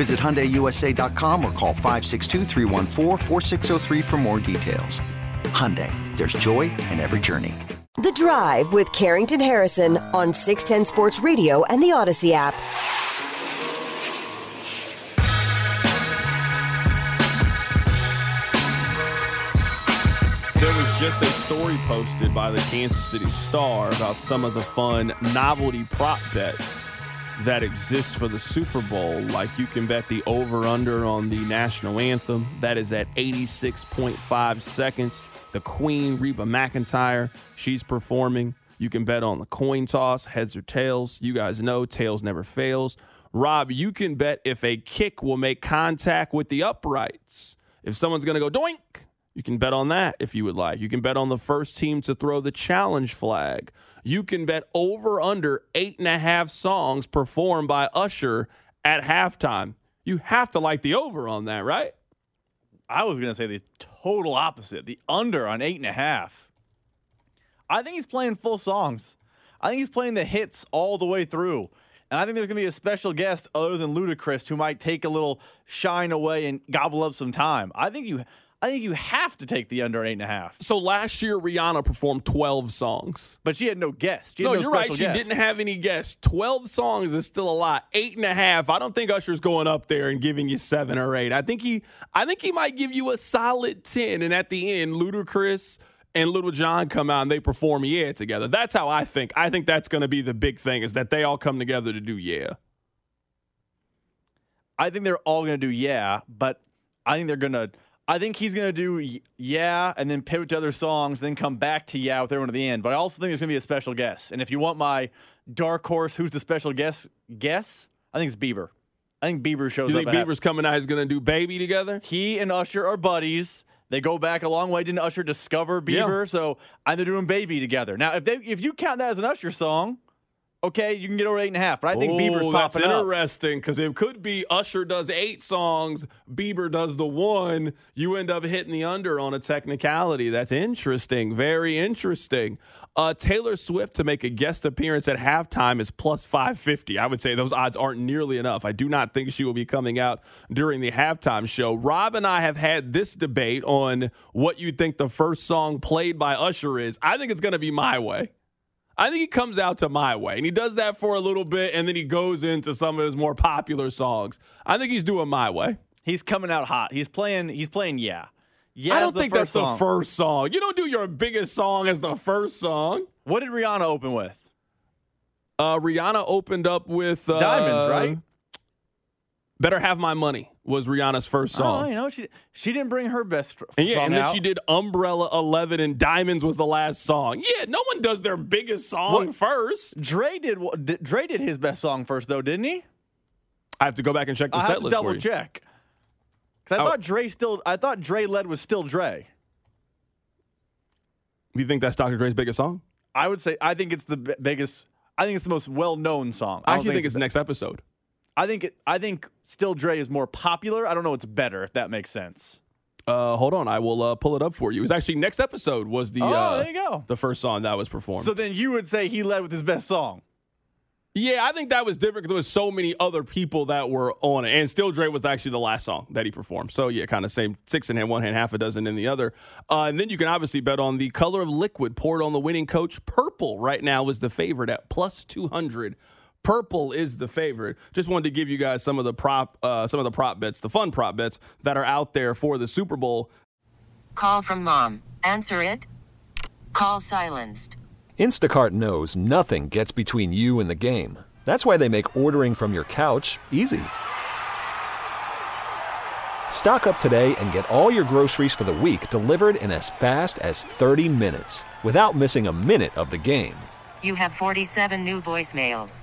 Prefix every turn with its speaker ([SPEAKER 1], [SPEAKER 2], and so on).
[SPEAKER 1] Visit HyundaiUSA.com or call 562 for more details. Hyundai, there's joy in every journey.
[SPEAKER 2] The Drive with Carrington Harrison on 610 Sports Radio and the Audacy app.
[SPEAKER 3] There was just a story posted by the Kansas City Star about some of the fun novelty prop bets that exists for the Super Bowl. Like you can bet the over under on the national anthem. That is at 86.5 seconds. The Queen, Reba McEntire, she's performing. You can bet on the coin toss, heads or tails. You guys know tails never fails. Rob, you can bet if a kick will make contact with the uprights. If someone's going to go doink, you can bet on that if you would like. You can bet on the first team to throw the challenge flag. You can bet over under eight and a half songs performed by Usher at halftime. You have to like the over on that, right?
[SPEAKER 4] I was going to say the total opposite, the under on eight and a half. I think he's playing full songs. I think he's playing the hits all the way through. And I think there's going to be a special guest other than Ludacris who might take a little shine away and gobble up some time. I think you I think you have to take the under eight and a half.
[SPEAKER 3] So last year, Rihanna performed 12 songs.
[SPEAKER 4] But she had no guests.
[SPEAKER 3] no,
[SPEAKER 4] no
[SPEAKER 3] you're right. She
[SPEAKER 4] guest.
[SPEAKER 3] didn't have any guests. 12 songs is still a lot. Eight and a half. I don't think Usher's going up there and giving you seven or eight. I think he I think he might give you a solid 10. And at the end, Ludacris and Lil Jon come out and they perform Yeah together. That's how I think. I think that's going to be the big thing is that they all come together to do Yeah.
[SPEAKER 4] I think they're all going to do Yeah, but I think they're going to – I think he's going to do yeah and then pivot to other songs, then come back to yeah with everyone at the end. But I also think there's going to be a special guest. And if you want my dark horse, who's the special guest? Guess? I think it's Bieber. I think Bieber shows up.
[SPEAKER 3] You think Bieber's coming out? He's going to do Baby together?
[SPEAKER 4] He and Usher are buddies. They go back a long way. Didn't Usher discover Bieber? Yeah. So I'm doing Baby together. Now, if they if you count that as an Usher song, okay, you can get over eight and a half. But I think
[SPEAKER 3] Ooh,
[SPEAKER 4] Bieber's popping
[SPEAKER 3] that's
[SPEAKER 4] up.
[SPEAKER 3] interesting because it could be Usher does eight songs, Bieber does the one. You end up hitting the under on a technicality. That's interesting. Very interesting. Uh, Taylor Swift to make a guest appearance at halftime is plus 550. I would say those odds aren't nearly enough. I do not think she will be coming out during the halftime show. Rob and I have had this debate on what you think the first song played by Usher is. I think it's going to be My Way. I think he comes out to My Way, and he does that for a little bit, and then he goes into some of his more popular songs. I think he's doing My Way.
[SPEAKER 4] He's coming out hot. He's playing. He's playing. Yeah. Yeah.
[SPEAKER 3] I don't think that's
[SPEAKER 4] song.
[SPEAKER 3] the first song. You don't do your biggest song as the first song.
[SPEAKER 4] What did Rihanna open with?
[SPEAKER 3] Uh, Rihanna opened up with uh,
[SPEAKER 4] Diamonds, right?
[SPEAKER 3] Better have my money was Rihanna's first oh, song.
[SPEAKER 4] Oh, you know she she didn't bring her best
[SPEAKER 3] and yeah, and then
[SPEAKER 4] out.
[SPEAKER 3] she did Umbrella 11 and Diamonds was the last song. Yeah, no one does their biggest song what? first.
[SPEAKER 4] Dre did Dre did his best song first though, didn't he?
[SPEAKER 3] I have to go back and check the
[SPEAKER 4] I
[SPEAKER 3] set list
[SPEAKER 4] double check. Cuz I oh. thought Dre still I thought Dre led was still Dre.
[SPEAKER 3] You think that's Dr. Dre's biggest song?
[SPEAKER 4] I would say I think it's the biggest I think it's the most well-known song.
[SPEAKER 3] I, I actually think, think it's, it's next episode.
[SPEAKER 4] I think it, I think Still Dre is more popular. I don't know. It's better if that makes sense.
[SPEAKER 3] Uh, hold on, I will uh, pull it up for you. It was actually next episode was the
[SPEAKER 4] oh,
[SPEAKER 3] uh,
[SPEAKER 4] there you go.
[SPEAKER 3] the first song that was performed.
[SPEAKER 4] So then you would say he led with his best song.
[SPEAKER 3] Yeah, I think that was different because there was so many other people that were on it, and Still Dre was actually the last song that he performed. So yeah, kind of same six in hand, one hand, half a dozen in the other. Uh, and then you can obviously bet on the color of liquid poured on the winning coach. Purple right now is the favorite at plus two hundred Purple is the favorite. Just wanted to give you guys some of the prop, uh, some of the prop bets, the fun prop bets that are out there for the Super Bowl.
[SPEAKER 5] Call from mom. Answer it. Call silenced.
[SPEAKER 6] Instacart knows nothing gets between you and the game. That's why they make ordering from your couch easy. Stock up today and get all your groceries for the week delivered in as fast as 30 minutes without missing a minute of the game.
[SPEAKER 5] You have 47 new voicemails.